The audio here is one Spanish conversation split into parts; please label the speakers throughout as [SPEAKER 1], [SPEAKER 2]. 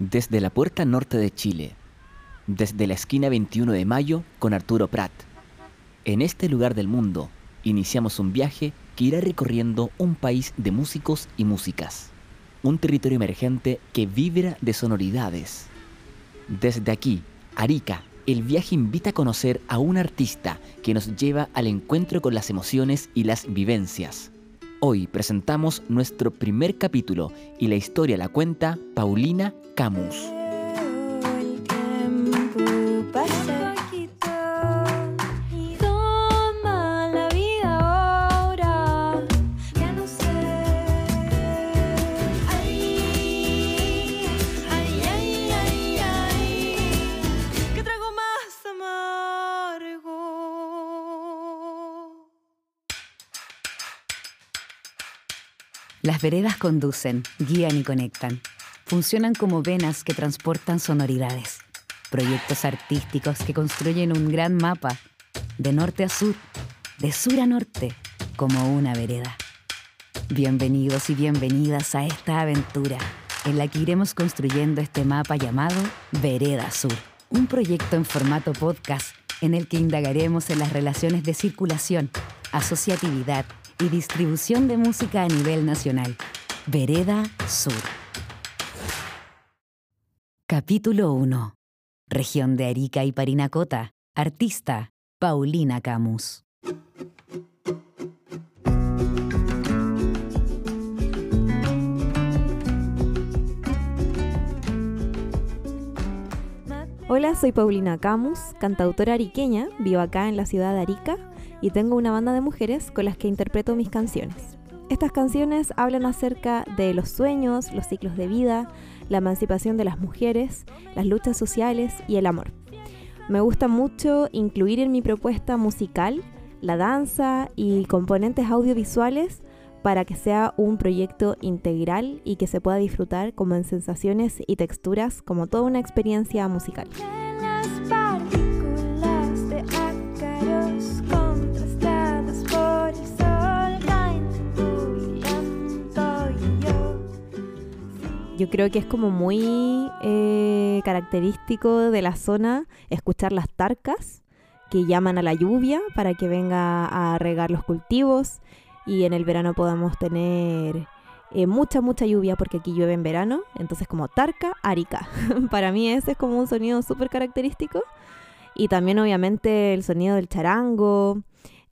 [SPEAKER 1] Desde la puerta norte de Chile, desde la esquina 21 de mayo con Arturo Prat. En este lugar del mundo, iniciamos un viaje que irá recorriendo un país de músicos y músicas. Un territorio emergente que vibra de sonoridades. Desde aquí, Arica, el viaje invita a conocer a un artista que nos lleva al encuentro con las emociones y las vivencias. Hoy presentamos nuestro primer capítulo y la historia la cuenta Paulina Camus.
[SPEAKER 2] Las veredas conducen, guían y conectan. Funcionan como venas que transportan sonoridades. Proyectos artísticos que construyen un gran mapa, de norte a sur, de sur a norte, como una vereda. Bienvenidos y bienvenidas a esta aventura en la que iremos construyendo este mapa llamado Vereda Sur, un proyecto en formato podcast en el que indagaremos en las relaciones de circulación, asociatividad, y distribución de música a nivel nacional. Vereda Sur. Capítulo 1. Región de Arica y Parinacota. Artista Paulina Camus.
[SPEAKER 3] Hola, soy Paulina Camus, cantautora ariqueña, vivo acá en la ciudad de Arica y tengo una banda de mujeres con las que interpreto mis canciones. Estas canciones hablan acerca de los sueños, los ciclos de vida, la emancipación de las mujeres, las luchas sociales y el amor. Me gusta mucho incluir en mi propuesta musical la danza y componentes audiovisuales para que sea un proyecto integral y que se pueda disfrutar como en sensaciones y texturas como toda una experiencia musical. Yo creo que es como muy eh, característico de la zona escuchar las tarcas que llaman a la lluvia para que venga a regar los cultivos y en el verano podamos tener eh, mucha, mucha lluvia porque aquí llueve en verano. Entonces como tarca, arica. para mí ese es como un sonido súper característico. Y también obviamente el sonido del charango.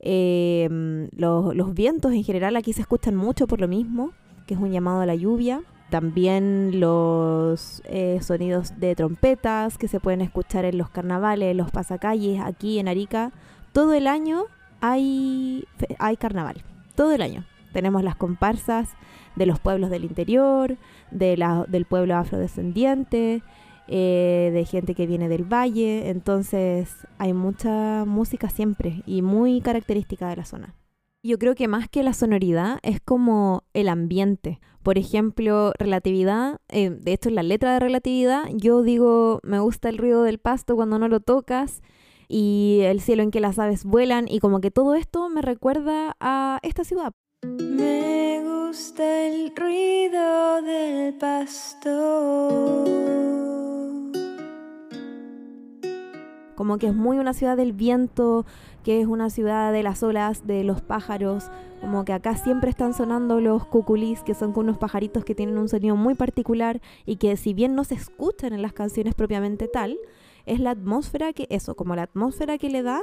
[SPEAKER 3] Em, los, los vientos en general aquí se escuchan mucho por lo mismo, que es un llamado a la lluvia. También los eh, sonidos de trompetas que se pueden escuchar en los carnavales, los pasacalles, aquí en Arica. Todo el año hay, hay carnaval, todo el año. Tenemos las comparsas de los pueblos del interior, de la, del pueblo afrodescendiente, eh, de gente que viene del valle. Entonces hay mucha música siempre y muy característica de la zona. Yo creo que más que la sonoridad es como el ambiente. Por ejemplo, relatividad, eh, de hecho en la letra de relatividad yo digo, me gusta el ruido del pasto cuando no lo tocas y el cielo en que las aves vuelan y como que todo esto me recuerda a esta ciudad.
[SPEAKER 4] Me gusta el ruido del pasto.
[SPEAKER 3] Como que es muy una ciudad del viento, que es una ciudad de las olas, de los pájaros. Como que acá siempre están sonando los cuculís, que son unos pajaritos que tienen un sonido muy particular y que si bien no se escuchan en las canciones propiamente tal, es la atmósfera que eso, como la atmósfera que le da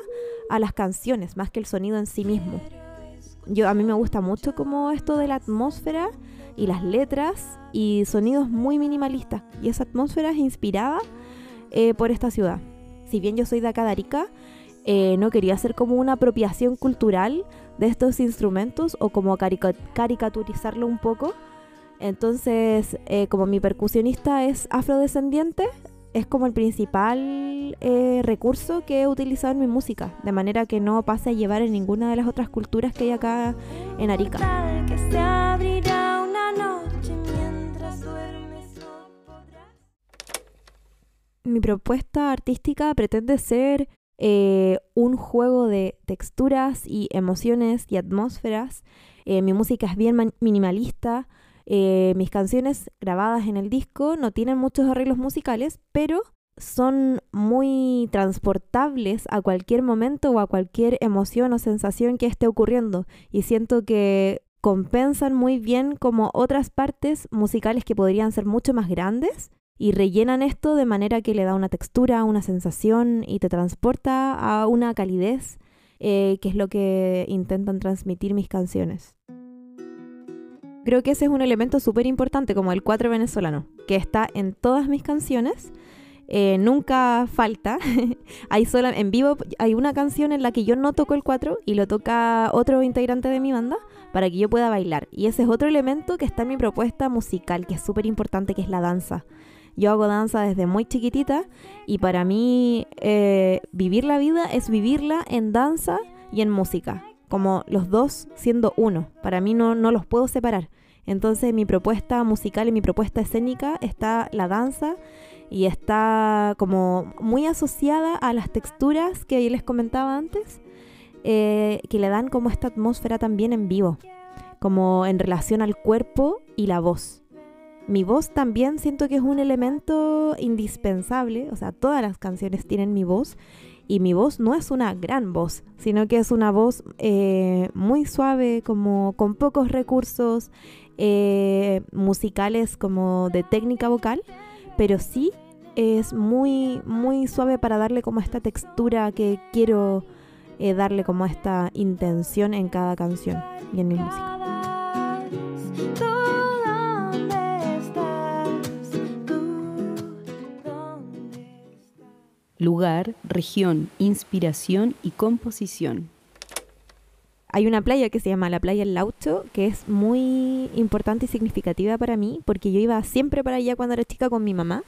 [SPEAKER 3] a las canciones, más que el sonido en sí mismo. Yo a mí me gusta mucho como esto de la atmósfera y las letras y sonidos muy minimalistas. Y esa atmósfera es inspirada eh, por esta ciudad si bien yo soy de acá de Arica, eh, no quería hacer como una apropiación cultural de estos instrumentos o como caricaturizarlo un poco. Entonces, eh, como mi percusionista es afrodescendiente, es como el principal eh, recurso que he utilizado en mi música, de manera que no pase a llevar en ninguna de las otras culturas que hay acá en Arica. mi propuesta artística pretende ser eh, un juego de texturas y emociones y atmósferas. Eh, mi música es bien minimalista, Eh, mis canciones grabadas en el disco no tienen muchos arreglos musicales, pero son muy transportables a cualquier momento o a cualquier emoción o sensación que esté ocurriendo. Y siento que compensan muy bien como otras partes musicales que podrían ser mucho más grandes y rellenan esto de manera que le da una textura, una sensación y te transporta a una calidez eh, que es lo que intentan transmitir mis canciones. Creo que ese es un elemento súper importante como el cuatro venezolano, que está en todas mis canciones eh, nunca falta. hay sola, en vivo hay una canción en la que yo no toco el 4 y lo toca otro integrante de mi banda para que yo pueda bailar. Y ese es otro elemento que está en mi propuesta musical, que es súper importante, que es la danza. Yo hago danza desde muy chiquitita y para mí eh, vivir la vida es vivirla en danza y en música, como los dos siendo uno. Para mí no, no los puedo separar. Entonces mi propuesta musical y mi propuesta escénica está la danza y está como muy asociada a las texturas que les comentaba antes, eh, que le dan como esta atmósfera también en vivo, como en relación al cuerpo y la voz. Mi voz también siento que es un elemento indispensable, o sea, todas las canciones tienen mi voz y mi voz no es una gran voz, sino que es una voz eh, muy suave, como con pocos recursos eh, musicales como de técnica vocal, pero sí es muy, muy suave para darle como esta textura que quiero eh, darle como esta intención en cada canción y en mi música.
[SPEAKER 2] Lugar, región, inspiración y composición.
[SPEAKER 3] Hay una playa que se llama la playa El Laucho, que es muy importante y significativa para mí, porque yo iba siempre para allá cuando era chica con mi mamá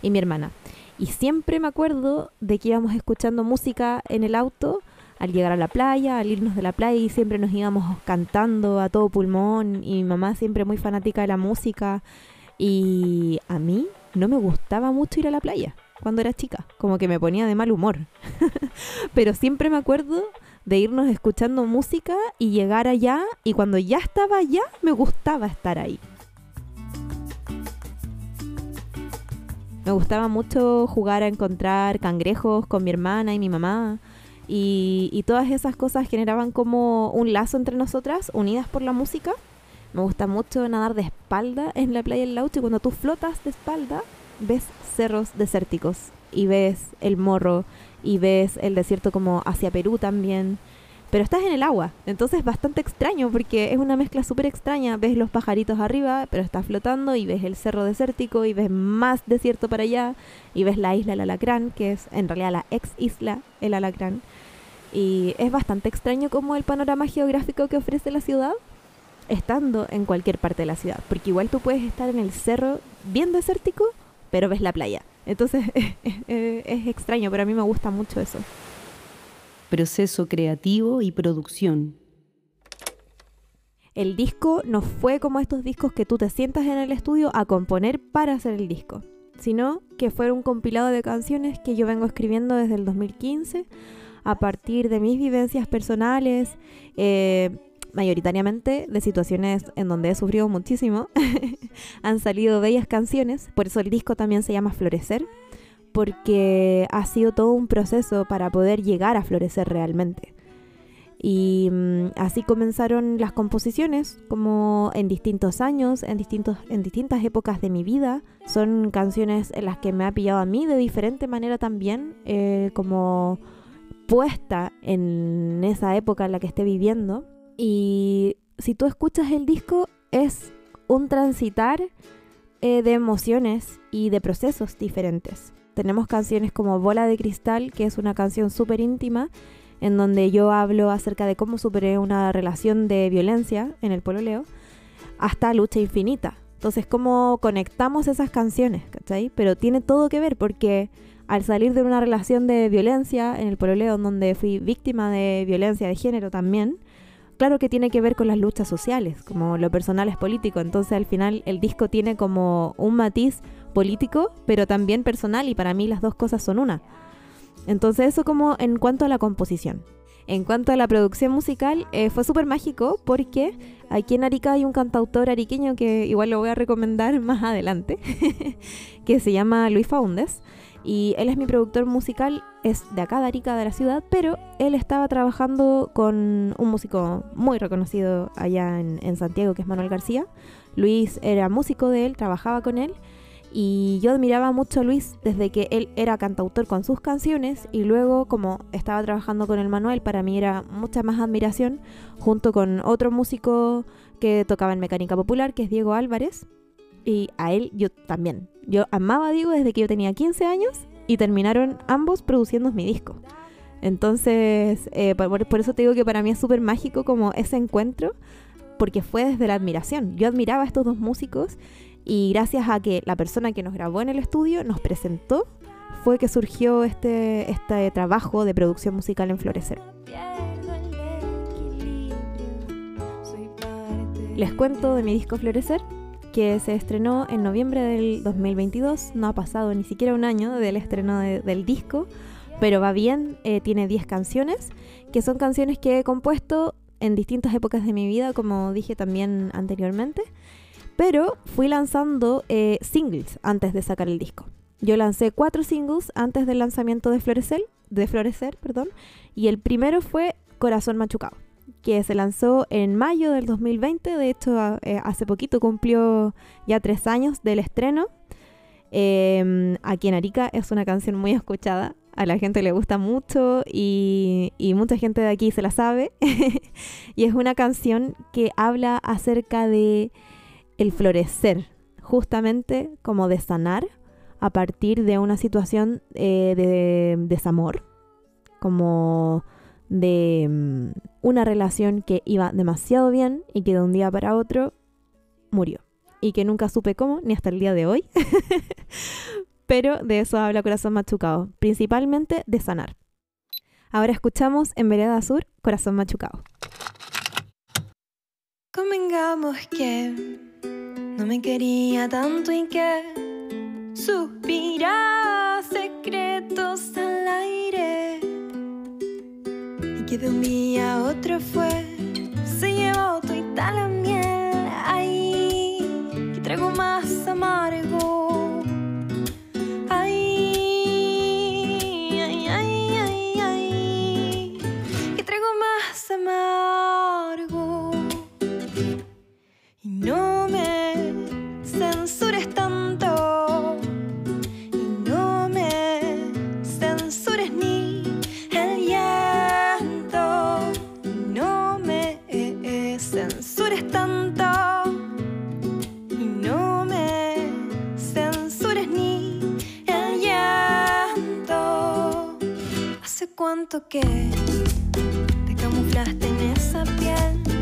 [SPEAKER 3] y mi hermana. Y siempre me acuerdo de que íbamos escuchando música en el auto al llegar a la playa, al irnos de la playa y siempre nos íbamos cantando a todo pulmón y mi mamá siempre muy fanática de la música y a mí no me gustaba mucho ir a la playa cuando era chica, como que me ponía de mal humor. Pero siempre me acuerdo de irnos escuchando música y llegar allá y cuando ya estaba allá me gustaba estar ahí. Me gustaba mucho jugar a encontrar cangrejos con mi hermana y mi mamá. Y, todas esas cosas generaban como un lazo entre nosotras, unidas por la música. Me gusta mucho nadar de espalda en la playa del Laucho y cuando tú flotas de espalda ves cerros desérticos y ves el morro y ves el desierto como hacia Perú también pero estás en el agua. Entonces es bastante extraño porque es una mezcla súper extraña. Ves los pajaritos arriba, pero estás flotando y ves el cerro desértico y ves más desierto para allá y ves la isla El Alacrán, que es en realidad la ex isla El Alacrán. Y es bastante extraño como el panorama geográfico que ofrece la ciudad estando en cualquier parte de la ciudad. Porque igual tú puedes estar en el cerro bien desértico, pero ves la playa. Entonces es extraño, pero a mí me gusta mucho eso
[SPEAKER 2] proceso creativo y producción.
[SPEAKER 3] El disco no fue como estos discos que tú te sientas en el estudio a componer para hacer el disco, sino que fue un compilado de canciones que yo vengo escribiendo desde el 2015 a partir de mis vivencias personales, eh, mayoritariamente de situaciones en donde he sufrido muchísimo. Han salido bellas canciones, por eso el disco también se llama Florecer porque ha sido todo un proceso para poder llegar a florecer realmente. Y mm, así comenzaron las composiciones, como en distintos años, en, distintos, en distintas épocas de mi vida. Son canciones en las que me ha pillado a mí de diferente manera también, eh, como puesta en esa época en la que esté viviendo. Y si tú escuchas el disco, es un transitar eh, de emociones y de procesos diferentes tenemos canciones como Bola de Cristal, que es una canción súper íntima, en donde yo hablo acerca de cómo superé una relación de violencia en el pololeo, hasta Lucha Infinita. Entonces, cómo conectamos esas canciones, ¿cachai? Pero tiene todo que ver porque al salir de una relación de violencia en el pololeo, en donde fui víctima de violencia de género también, claro que tiene que ver con las luchas sociales, como lo personal es político. Entonces, al final, el disco tiene como un matiz político, pero también personal y para mí las dos cosas son una. Entonces eso como en cuanto a la composición. En cuanto a la producción musical, eh, fue súper mágico porque aquí en Arica hay un cantautor ariqueño que igual lo voy a recomendar más adelante, que se llama Luis Faundes. Y él es mi productor musical, es de acá de Arica, de la ciudad, pero él estaba trabajando con un músico muy reconocido allá en, en Santiago, que es Manuel García. Luis era músico de él, trabajaba con él y yo admiraba mucho a Luis desde que él era cantautor con sus canciones y luego como estaba trabajando con el Manuel, para mí era mucha más admiración, junto con otro músico que tocaba en mecánica popular, que es Diego Álvarez. Y a él yo también. Yo amaba a Diego desde que yo tenía 15 años y terminaron ambos produciendo mi disco. Entonces, eh, por, eso te digo que para mí es súper mágico como ese encuentro, porque fue desde la admiración. Yo admiraba a estos dos músicos y gracias a que la persona que nos grabó en el estudio nos presentó, fue que surgió este, este trabajo de producción musical en Florecer. Les cuento de mi disco Florecer, que se estrenó en noviembre del 2022. No ha pasado ni siquiera un año del estreno de, del disco, pero va bien. Eh, tiene 10 canciones, que son canciones que he compuesto en distintas épocas de mi vida, como dije también anteriormente. Pero fui lanzando eh, singles antes de sacar el disco. Yo lancé cuatro singles antes del lanzamiento de Florecer, de Florecer perdón, y el primero fue Corazón Machucado, que se lanzó en mayo del 2020. De hecho, eh, hace poquito cumplió ya tres años del estreno. Eh, aquí en Arica es una canción muy escuchada. A la gente le gusta mucho y mucha gente de aquí se la sabe. y es una canción que habla acerca de el florecer, justamente como de sanar a partir de una situación eh, de desamor, como de mm, una relación que iba demasiado bien y que de un día para otro murió. Y que nunca supe cómo, ni hasta el día de hoy. Pero de eso habla Corazón Machucado, principalmente de sanar. Ahora escuchamos en Vereda Sur, Corazón Machucado.
[SPEAKER 4] Convengamos que no me quería tanto y que suspiraba secretos al aire. Y que de un día a otro fue, se llevó tu y la miel. Ay, que traigo más amargo. Ay, ay, ay, ay, ay, que traigo más amargo. ¿Hace cuánto que te camuflaste en esa piel?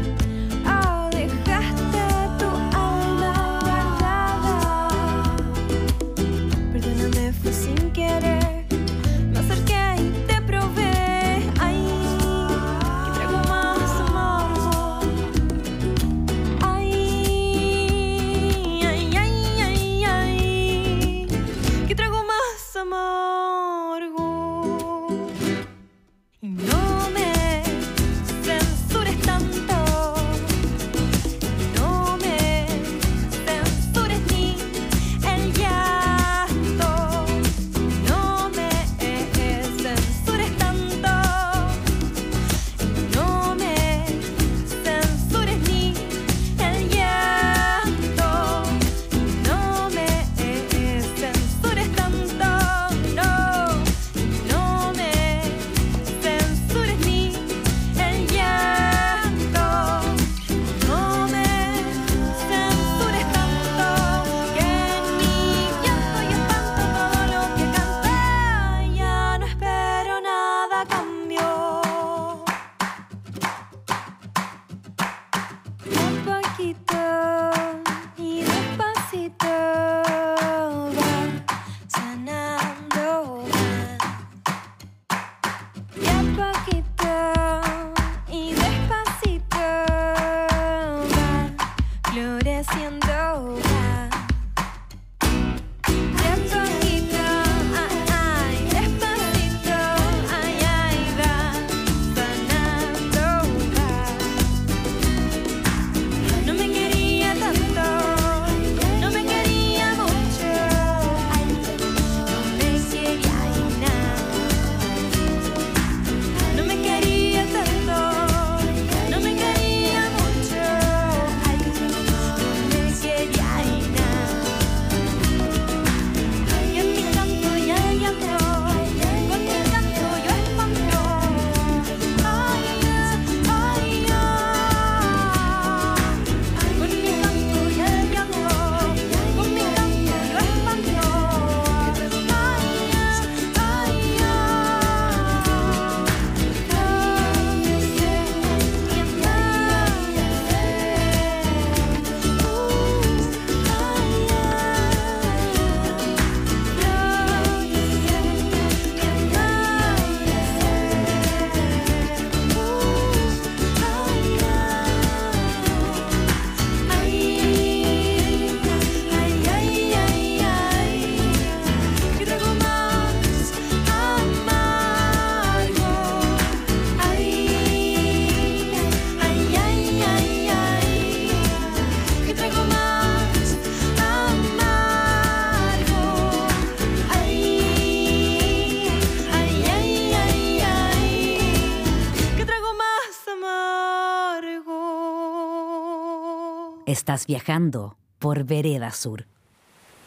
[SPEAKER 2] Estás viajando por Vereda Sur.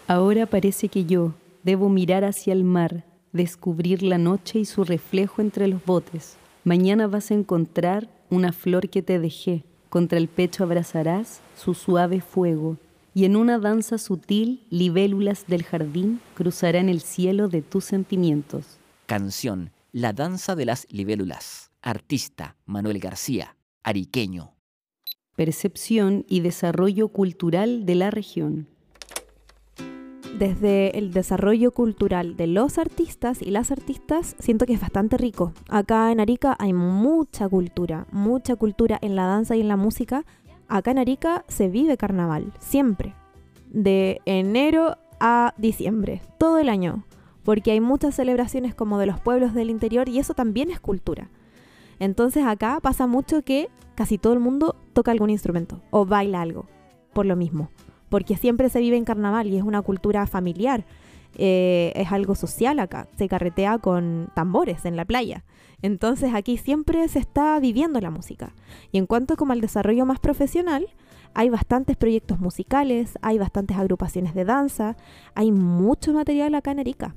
[SPEAKER 5] Ahora parece que yo debo mirar hacia el mar, descubrir la noche y su reflejo entre los botes. Mañana vas a encontrar una flor que te dejé, contra el pecho abrazarás su suave fuego, y en una danza sutil libélulas del jardín cruzarán el cielo de tus sentimientos.
[SPEAKER 1] Canción La danza de las libélulas. Artista Manuel García, ariqueño.
[SPEAKER 5] Percepción y desarrollo cultural de la región.
[SPEAKER 3] Desde el desarrollo cultural de los artistas y las artistas, siento que es bastante rico. Acá en Arica hay mucha cultura, mucha cultura en la danza y en la música. Acá en Arica se vive carnaval, siempre. De enero a diciembre, todo el año. Porque hay muchas celebraciones como de los pueblos del interior y eso también es cultura. Entonces acá pasa mucho que casi todo el mundo toca algún instrumento o baila algo, por lo mismo porque siempre se vive en carnaval y es una cultura familiar. Eh, es algo social acá, se carretea con tambores en la playa. Entonces aquí siempre se está viviendo la música. Y en cuanto como al desarrollo más profesional, hay bastantes proyectos musicales, hay bastantes agrupaciones de danza, hay mucho material acá en Erika.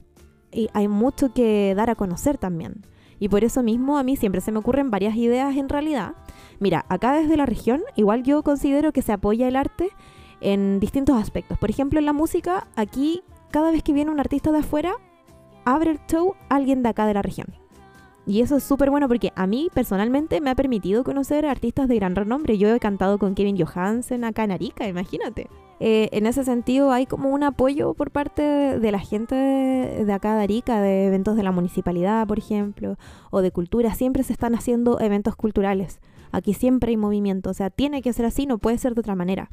[SPEAKER 3] Y hay mucho que dar a conocer también. Y por eso mismo a mí siempre se me ocurren varias ideas en realidad. Mira, acá desde la región, igual yo considero que se apoya el arte en distintos aspectos. Por ejemplo, en la música, aquí cada vez que viene un artista de afuera, abre el show alguien de acá de la región. Y eso es súper bueno porque a mí personalmente me ha permitido conocer artistas de gran renombre. Yo he cantado con Kevin Johansen acá en Arica, imagínate. Eh, en ese sentido hay como un apoyo por parte de, la gente de, de, acá de Arica, de eventos de la municipalidad, por ejemplo, o de cultura. Siempre se están haciendo eventos culturales. Aquí siempre hay movimiento, o sea, tiene que ser así, no puede ser de otra manera.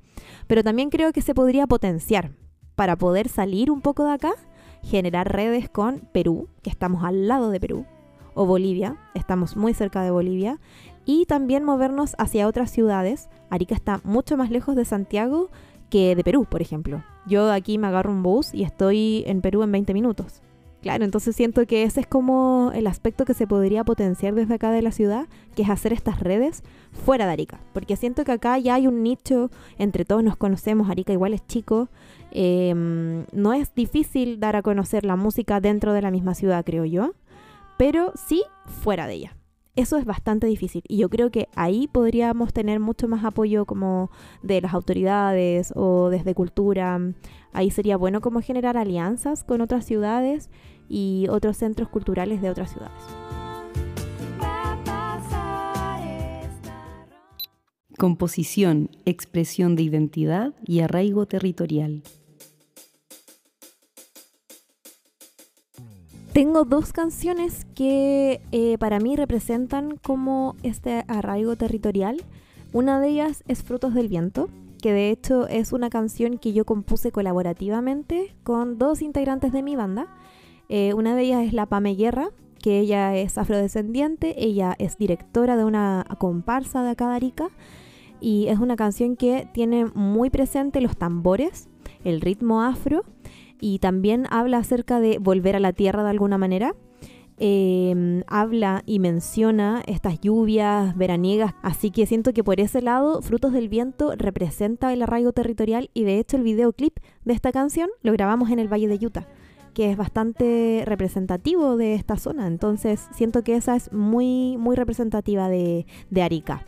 [SPEAKER 3] Pero también creo que se podría potenciar para poder salir un poco de acá, generar redes con Perú, que estamos al lado de Perú, o Bolivia, estamos muy cerca de Bolivia, y también movernos hacia otras ciudades. Arica está mucho más lejos de Santiago que de Perú, por ejemplo. Yo aquí me agarro un bus y estoy en Perú en 20 minutos. Claro, entonces siento que ese es como el aspecto que se podría potenciar desde acá de la ciudad, que es hacer estas redes fuera de Arica. Porque siento que acá ya hay un nicho, entre todos nos conocemos, Arica igual es chico. Em, no es difícil dar a conocer la música dentro de la misma ciudad, creo yo, pero sí fuera de ella. Eso es bastante difícil y yo creo que ahí podríamos tener mucho más apoyo como de las autoridades o desde cultura. Ahí sería bueno como generar alianzas con otras ciudades y otros centros culturales de otras ciudades.
[SPEAKER 5] Composición, expresión de identidad y arraigo territorial.
[SPEAKER 3] Tengo dos canciones que eh, para mí representan como este arraigo territorial. Una de ellas es Frutos del Viento, que de hecho es una canción que yo compuse colaborativamente con dos integrantes de mi banda. Eh, una de ellas es la Pame Guerra, que ella es afrodescendiente, ella es directora de una comparsa de acá de Arica y es una canción que tiene muy presente los tambores, el ritmo afro y también habla acerca de volver a la tierra de alguna manera. Em, habla y menciona estas lluvias veraniegas, así que siento que por ese lado Frutos del Viento representa el arraigo territorial y de hecho el videoclip de esta canción lo grabamos en el Valle de Utah que es bastante representativo de esta zona, entonces siento que esa es muy, muy representativa de, Arica.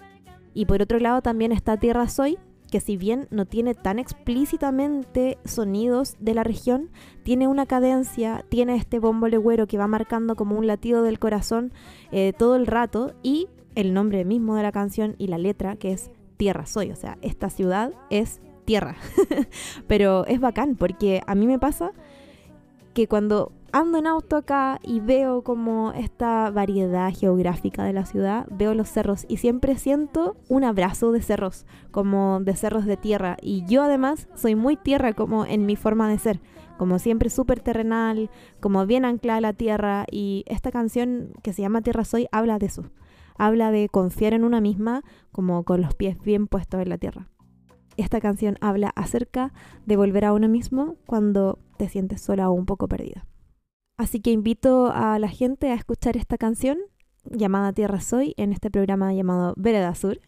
[SPEAKER 3] Y por otro lado también está Tierra Soy, que si bien no tiene tan explícitamente sonidos de la región, tiene una cadencia, tiene este bombo legüero que va marcando como un latido del corazón eh, todo el rato y el nombre mismo de la canción y la letra que es Tierra Soy, o sea, esta ciudad es tierra. Pero es bacán porque a mí me pasa que cuando ando en auto acá y veo como esta variedad geográfica de la ciudad, veo los cerros y siempre siento un abrazo de cerros, como de cerros de tierra. Y yo además soy muy tierra como en mi forma de ser, como siempre súper terrenal, como bien anclada a la tierra. Y esta canción que se llama Tierra Soy habla de eso. Habla de confiar en una misma como con los pies bien puestos en la tierra. Esta canción habla acerca de volver a uno mismo cuando te sientes sola o un poco perdida. Así que invito a la gente a escuchar esta canción llamada Tierra Soy en este programa llamado Vereda Sur.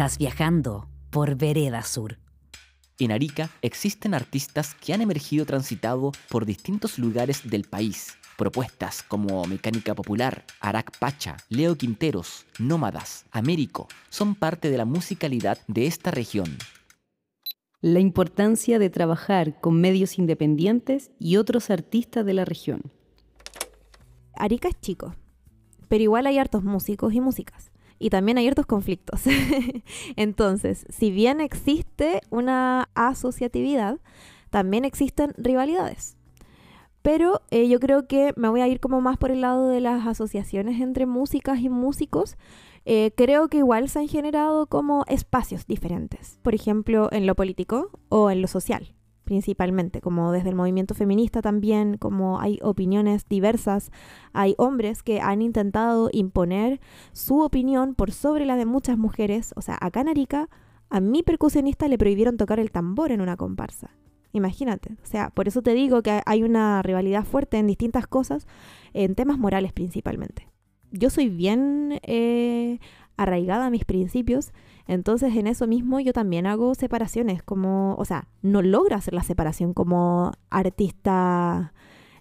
[SPEAKER 2] Estás viajando por Vereda Sur.
[SPEAKER 1] En Arica existen artistas que han emergido transitado por distintos lugares del país. Propuestas como Mecánica Popular, Arac Pacha, Leo Quinteros, Nómadas, Américo son parte de la musicalidad de esta región.
[SPEAKER 5] La importancia de trabajar con medios independientes y otros artistas de la región.
[SPEAKER 3] Arica es chico, pero igual hay hartos músicos y músicas. Y también hay hartos conflictos. Entonces, si bien existe una asociatividad, también existen rivalidades. Pero eh, yo creo que me voy a ir como más por el lado de las asociaciones entre músicas y músicos. Eh, creo que igual se han generado como espacios diferentes. Por ejemplo, en lo político o en lo social principalmente, como desde el movimiento feminista también, como hay opiniones diversas, hay hombres que han intentado imponer su opinión por sobre la de muchas mujeres, o sea, acá en Arica, a mi percusionista le prohibieron tocar el tambor en una comparsa. Imagínate, o sea, por eso te digo que hay una rivalidad fuerte en distintas cosas, en temas morales principalmente. Yo soy bien eh, arraigada a mis principios, entonces en eso mismo yo también hago separaciones, como, o sea, no logro hacer la separación como artista,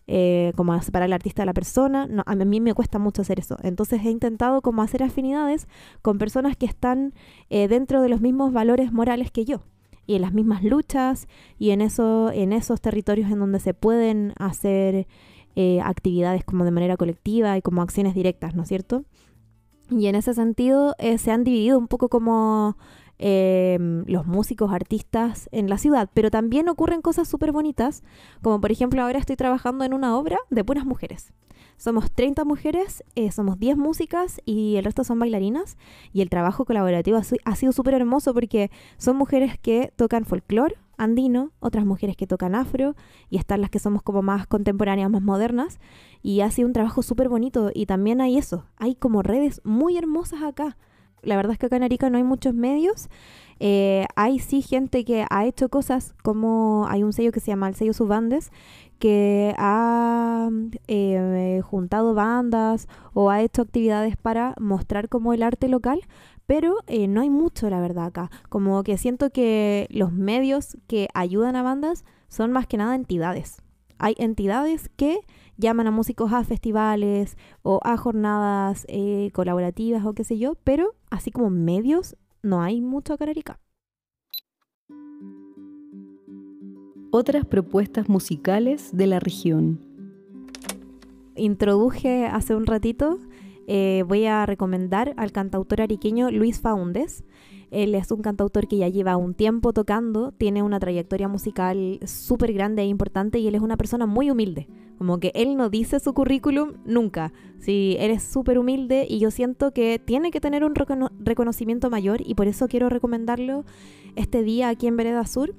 [SPEAKER 3] eh, como separar al artista de la persona, no, a mí me cuesta mucho hacer eso. Entonces he intentado como hacer afinidades con personas que están eh, dentro de los mismos valores morales que yo y en las mismas luchas y en eso en esos territorios en donde se pueden hacer eh, actividades como de manera colectiva y como acciones directas, ¿no es cierto? Y en ese sentido eh, se han dividido un poco como eh, los músicos, artistas en la ciudad, pero también ocurren cosas súper bonitas, como por ejemplo ahora estoy trabajando en una obra de puras mujeres. Somos 30 mujeres, eh, somos 10 músicas y el resto son bailarinas. Y el trabajo colaborativo ha, ha sido súper hermoso porque son mujeres que tocan folclore andino, otras mujeres que tocan afro y están las que somos como más contemporáneas, más modernas. Y ha sido un trabajo súper bonito y también hay eso, hay como redes muy hermosas acá. La verdad es que acá en Arica no hay muchos medios. Eh, hay sí gente que ha hecho cosas como hay un sello que se llama el sello Subandes que ha eh, juntado bandas o ha hecho actividades para mostrar como el arte local, pero eh, no hay mucho, la verdad, acá. Como que siento que los medios que ayudan a bandas son más que nada entidades. Hay entidades que llaman a músicos a festivales o a jornadas eh, colaborativas o qué sé yo, pero así como medios no hay mucho acá en Arica.
[SPEAKER 5] Otras propuestas musicales de la región.
[SPEAKER 3] introduje hace un ratito, eh, voy a recomendar al cantautor ariqueño Luis Faúndes. Él es un cantautor que ya lleva un tiempo tocando, tiene una trayectoria musical súper grande e importante y él es una persona muy humilde. Como que él no dice su currículum nunca. Sí, él es súper humilde y yo siento que tiene que tener un recono- reconocimiento mayor y por eso quiero recomendarlo este día aquí en Vereda Sur.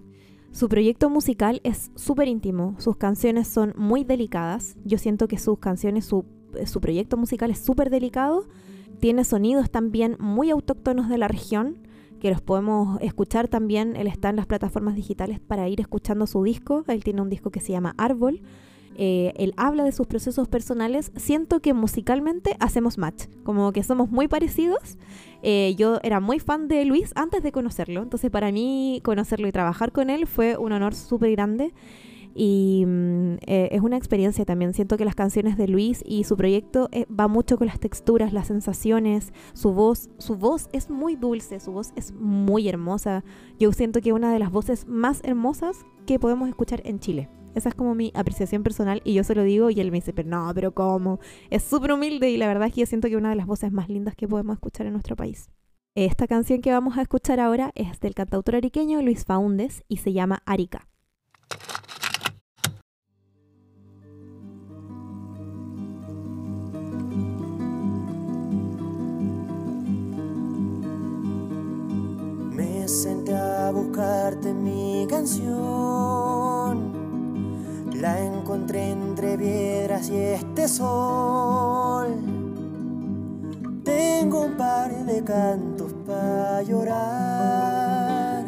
[SPEAKER 3] Su proyecto musical es súper íntimo, sus canciones son muy delicadas, yo siento que sus canciones, su, su proyecto musical es súper delicado, tiene sonidos también muy autóctonos de la región, que los podemos escuchar también. Él está en las plataformas digitales para ir escuchando su disco. Él tiene un disco que se llama Árbol. Eh, él habla de sus procesos personales. Siento que musicalmente hacemos match, como que somos muy parecidos. Eh, yo era muy fan de Luis antes de conocerlo, entonces para mí conocerlo y trabajar con él fue un honor súper grande. Y mm, eh, es una experiencia también. Siento que las canciones de Luis y su proyecto eh, va mucho con las texturas, las sensaciones, su voz. Su voz es muy dulce, su voz es muy hermosa. Yo siento que una de las voces más hermosas que podemos escuchar en Chile. Esa es como mi apreciación personal y yo se lo digo y él me dice, pero no, pero ¿cómo? Es súper humilde y la verdad es que yo siento que una de las voces más lindas que podemos escuchar en nuestro país. Esta canción que vamos a escuchar ahora es del cantautor ariqueño Luis Faúndes y se llama Arica.
[SPEAKER 6] Senté a buscarte mi canción. La encontré entre piedras y este sol. Tengo un par de cantos para llorar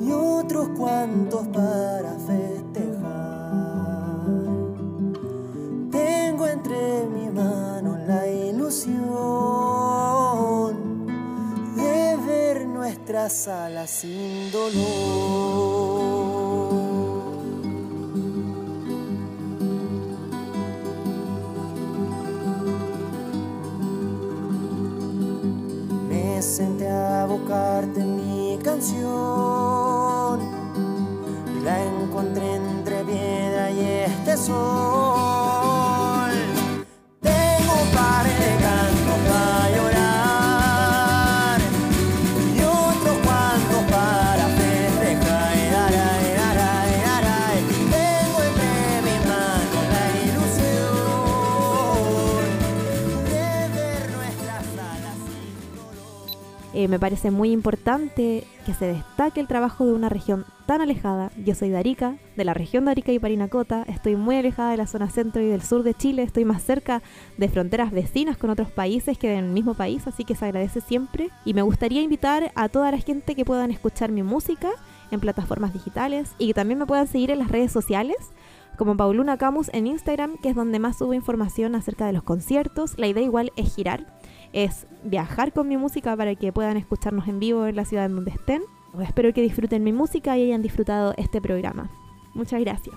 [SPEAKER 6] y otros cuantos para festejar. Tengo entre mis manos la ilusión ver nuestra sala sin dolor. Me senté a buscarte mi canción. La encontré entre piedra y este sol.
[SPEAKER 3] Eh, me parece muy importante que se destaque el trabajo de una región tan alejada. Yo soy de Arica, de la región de Arica y Parinacota. Estoy muy alejada de la zona centro y del sur de Chile. Estoy más cerca de fronteras vecinas con otros países que del mismo país, así que se agradece siempre. Y me gustaría invitar a toda la gente que puedan escuchar mi música en plataformas digitales y que también me puedan seguir en las redes sociales como Pauluna Camus en Instagram, que es donde más subo información acerca de los conciertos. La idea igual es girar, es viajar con mi música para que puedan escucharnos en vivo en la ciudad en donde estén. Espero que disfruten mi música y hayan disfrutado este programa. Muchas gracias.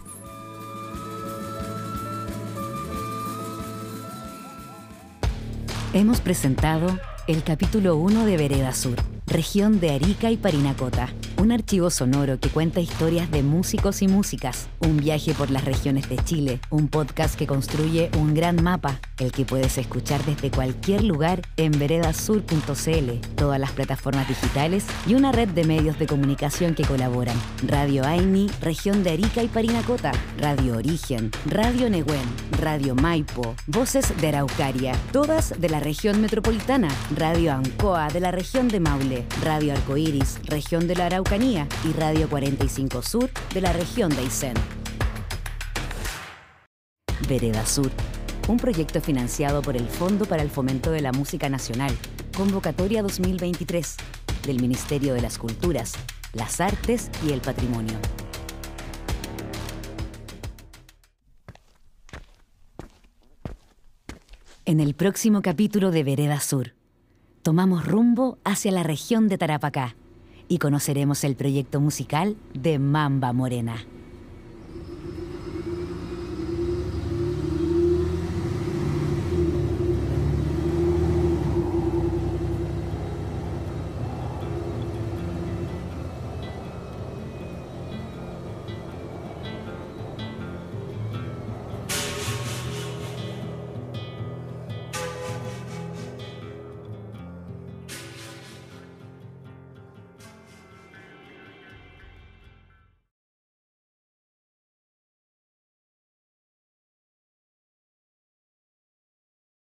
[SPEAKER 2] Hemos presentado el capítulo 1 de Vereda Sur, región de Arica y Parinacota, un archivo sonoro que cuenta historias de músicos y músicas, un viaje por las regiones de Chile, un podcast que construye un gran mapa, el que puedes escuchar desde cualquier lugar en veredasur.cl, todas las plataformas digitales y una red de medios de comunicación que colaboran. Radio Aini, región de Arica y Parinacota, Radio Origen, Radio Nehuen, Radio Maipo, Voces de Araucaria, todas de la región metropolitana, Radio Ancoa de la región de Maule, Radio Arcoiris, región de la Y Radio 45 Sur de la región de Aysén. Vereda Sur, un proyecto financiado por el Fondo para el Fomento de la Música Nacional, Convocatoria 2023, del Ministerio de las Culturas, las Artes y el Patrimonio. En el próximo capítulo de Vereda Sur, tomamos rumbo hacia la región de Tarapacá y conoceremos el proyecto musical de Mamba Morena.